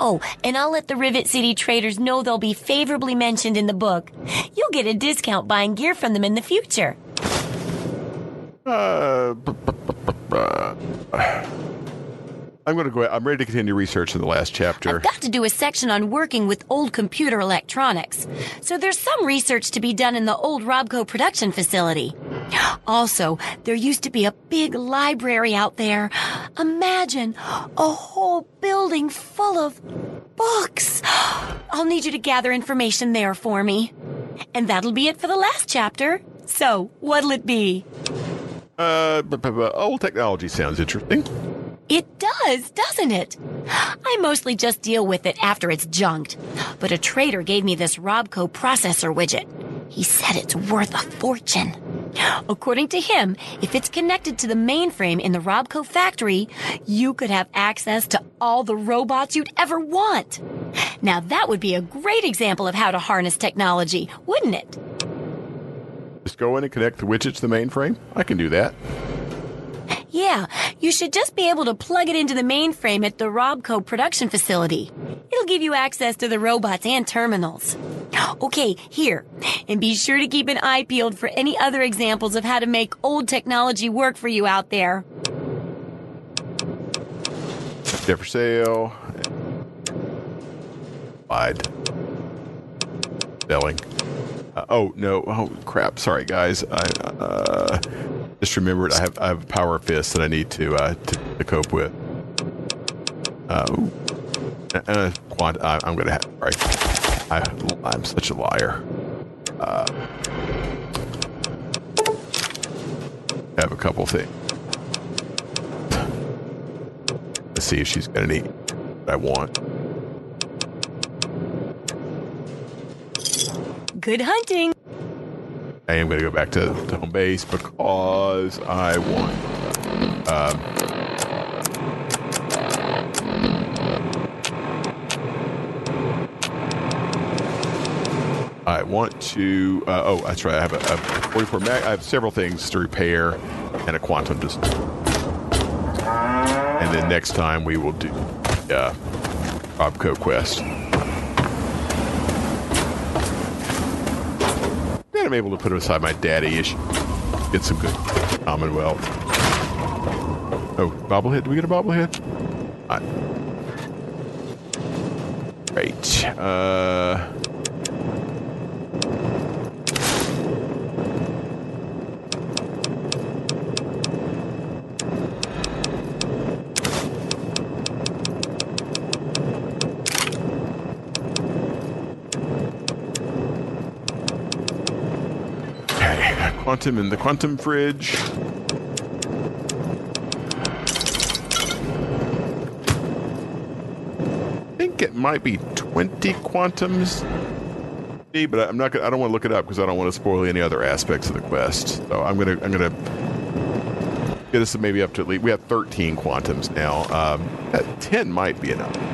Oh, and I'll let the Rivet City traders know they'll be favorably mentioned in the book. You'll get a discount buying gear from them in the future. Uh, I'm going to go. I'm ready to continue research in the last chapter. I've got to do a section on working with old computer electronics. So there's some research to be done in the old Robco production facility. Also, there used to be a big library out there. Imagine a whole building full of books. I'll need you to gather information there for me. And that'll be it for the last chapter. So, what'll it be? Uh, b- b- old technology sounds interesting. It does, doesn't it? I mostly just deal with it after it's junked. But a trader gave me this Robco processor widget. He said it's worth a fortune. According to him, if it's connected to the mainframe in the Robco factory, you could have access to all the robots you'd ever want. Now that would be a great example of how to harness technology, wouldn't it? Just go in and connect the widget to the mainframe. I can do that. Yeah, you should just be able to plug it into the mainframe at the Robco production facility. It'll give you access to the robots and terminals. Okay, here. And be sure to keep an eye peeled for any other examples of how to make old technology work for you out there. There for sale. Lied. Selling. Uh, oh no! Oh crap! Sorry guys. I uh, just remembered I have I have a power fist that I need to uh, to, to cope with. Uh. Uh, quant- I, I'm gonna have. Sorry. I, I'm such a liar. Uh, have a couple things. Let's see if she's got any that I want. Good hunting. I am going to go back to, to home base because I want. Um, I want to. Uh, oh, that's right. I have a, a 44 mag. I have several things to repair and a quantum just. And then next time we will do uh, Robco quest. And I'm able to put aside my daddy ish. Get some good Commonwealth. Oh, bobblehead. Do we get a bobblehead? I, right. Uh. Okay, quantum in the quantum fridge. I think it might be 20 quantums. But I'm not. Gonna, I don't want to look it up because I don't want to spoil any other aspects of the quest. So I'm gonna. I'm gonna get us maybe up to at least. We have 13 quantums now. Um, 10 might be enough.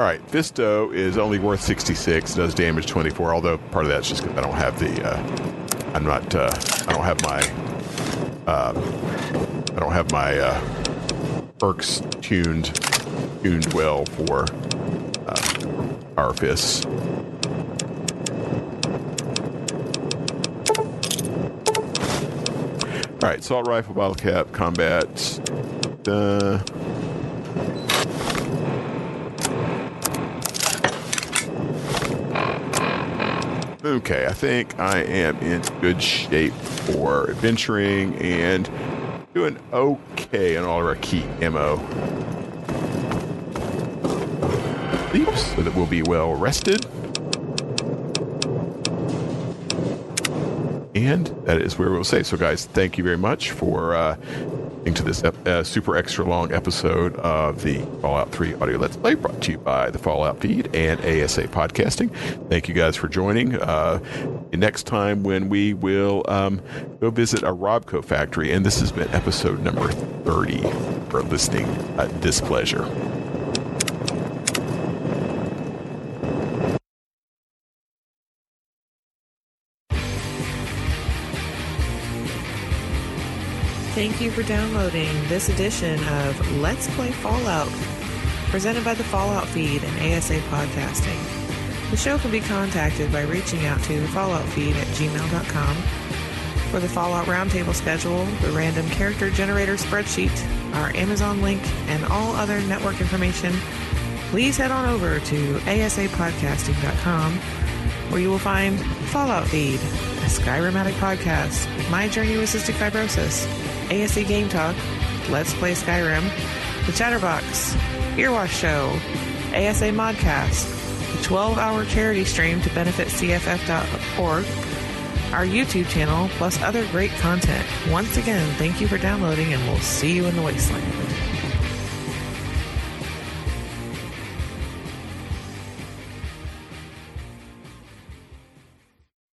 All right, Fisto is only worth 66, does damage 24. Although part of that's just because I don't have the, uh, I'm not, uh, I don't have my, um, I don't have my uh, perks tuned, tuned well for uh, our fists. All right, assault rifle, bottle cap, combat. Uh, Okay, I think I am in good shape for adventuring and doing okay on all of our key ammo. So that we'll be well rested. And that is where we'll say. So, guys, thank you very much for uh, to this ep- uh, super extra long episode of the Fallout 3 Audio Let's Play brought to you by the Fallout Feed and ASA Podcasting. Thank you guys for joining. Uh, next time when we will um, go visit a Robco factory, and this has been episode number 30 for listening uh, displeasure. Thank you for downloading this edition of Let's Play Fallout, presented by the Fallout Feed and ASA Podcasting. The show can be contacted by reaching out to falloutfeed at gmail.com. For the Fallout Roundtable schedule, the random character generator spreadsheet, our Amazon link, and all other network information, please head on over to asapodcasting.com, where you will find Fallout Feed, a Skyrimatic podcast, My Journey with Cystic Fibrosis, ASC Game Talk, Let's Play Skyrim, The Chatterbox, Earwash Show, ASA Modcast, the 12 hour charity stream to benefit CFF.org, our YouTube channel, plus other great content. Once again, thank you for downloading, and we'll see you in the wasteland.